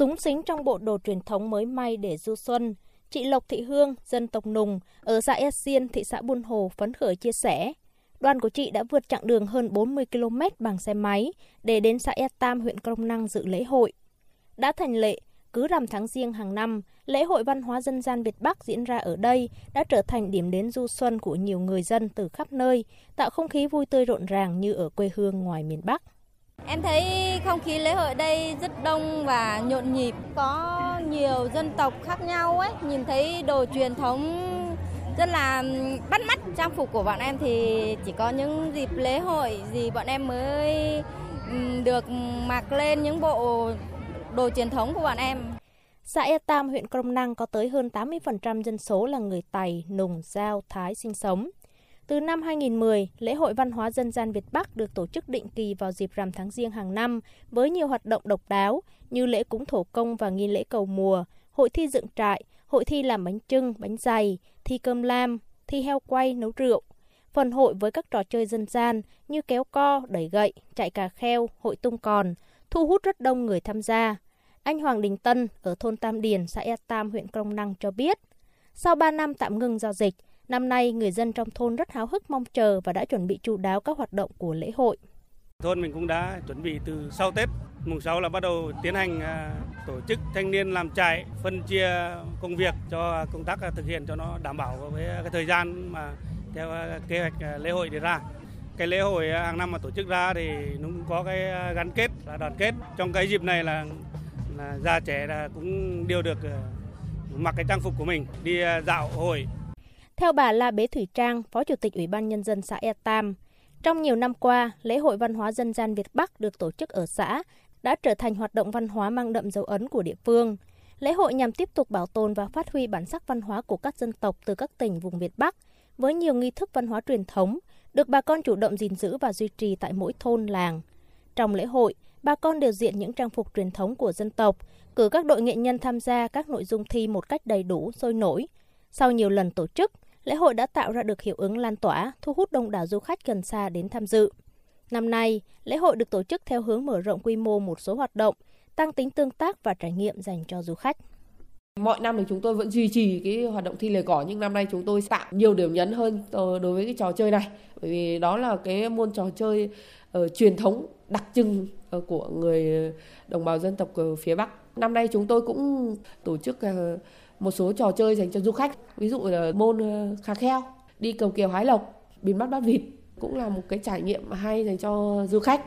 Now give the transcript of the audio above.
Súng xính trong bộ đồ truyền thống mới may để du xuân, chị Lộc Thị Hương, dân tộc Nùng, ở xã Es Xiên, thị xã Buôn Hồ phấn khởi chia sẻ. Đoàn của chị đã vượt chặng đường hơn 40 km bằng xe máy để đến xã Es Tam, huyện Crong Năng dự lễ hội. Đã thành lệ, cứ rằm tháng riêng hàng năm, lễ hội văn hóa dân gian Việt Bắc diễn ra ở đây đã trở thành điểm đến du xuân của nhiều người dân từ khắp nơi, tạo không khí vui tươi rộn ràng như ở quê hương ngoài miền Bắc. Em thấy không khí lễ hội đây rất đông và nhộn nhịp, có nhiều dân tộc khác nhau ấy, nhìn thấy đồ truyền thống rất là bắt mắt. Trang phục của bọn em thì chỉ có những dịp lễ hội gì bọn em mới được mặc lên những bộ đồ truyền thống của bọn em. Xã E Tam, huyện Crong Năng có tới hơn 80% dân số là người Tày, Nùng, Giao, Thái sinh sống. Từ năm 2010, lễ hội văn hóa dân gian Việt Bắc được tổ chức định kỳ vào dịp rằm tháng giêng hàng năm với nhiều hoạt động độc đáo như lễ cúng thổ công và nghi lễ cầu mùa, hội thi dựng trại, hội thi làm bánh trưng, bánh dày, thi cơm lam, thi heo quay, nấu rượu. Phần hội với các trò chơi dân gian như kéo co, đẩy gậy, chạy cà kheo, hội tung còn, thu hút rất đông người tham gia. Anh Hoàng Đình Tân ở thôn Tam Điền, xã E Tam, huyện Crong Năng cho biết, sau 3 năm tạm ngừng giao dịch, năm nay người dân trong thôn rất háo hức mong chờ và đã chuẩn bị chu đáo các hoạt động của lễ hội. Thôn mình cũng đã chuẩn bị từ sau Tết, mùng 6 là bắt đầu tiến hành à, tổ chức thanh niên làm trại, phân chia công việc cho công tác à, thực hiện cho nó đảm bảo với cái thời gian mà theo à, kế hoạch lễ hội đề ra. Cái lễ hội hàng năm mà tổ chức ra thì nó cũng có cái gắn kết là đoàn kết. Trong cái dịp này là, là già trẻ là cũng đều được mặc cái trang phục của mình đi dạo hội theo bà La Bế Thủy Trang, Phó Chủ tịch Ủy ban Nhân dân xã E Tam, trong nhiều năm qua, lễ hội văn hóa dân gian Việt Bắc được tổ chức ở xã đã trở thành hoạt động văn hóa mang đậm dấu ấn của địa phương. Lễ hội nhằm tiếp tục bảo tồn và phát huy bản sắc văn hóa của các dân tộc từ các tỉnh vùng Việt Bắc với nhiều nghi thức văn hóa truyền thống, được bà con chủ động gìn giữ và duy trì tại mỗi thôn làng. Trong lễ hội, bà con đều diện những trang phục truyền thống của dân tộc, cử các đội nghệ nhân tham gia các nội dung thi một cách đầy đủ, sôi nổi. Sau nhiều lần tổ chức, lễ hội đã tạo ra được hiệu ứng lan tỏa, thu hút đông đảo du khách gần xa đến tham dự. Năm nay, lễ hội được tổ chức theo hướng mở rộng quy mô một số hoạt động, tăng tính tương tác và trải nghiệm dành cho du khách. Mọi năm thì chúng tôi vẫn duy trì cái hoạt động thi lề cỏ nhưng năm nay chúng tôi tạo nhiều điểm nhấn hơn ờ, đối với cái trò chơi này bởi vì đó là cái môn trò chơi uh, truyền thống đặc trưng uh, của người đồng bào dân tộc phía Bắc. Năm nay chúng tôi cũng tổ chức uh, một số trò chơi dành cho du khách, ví dụ là môn uh, khà kheo, đi cầu kiều hái lộc, bịt mắt bắt vịt cũng là một cái trải nghiệm hay dành cho du khách.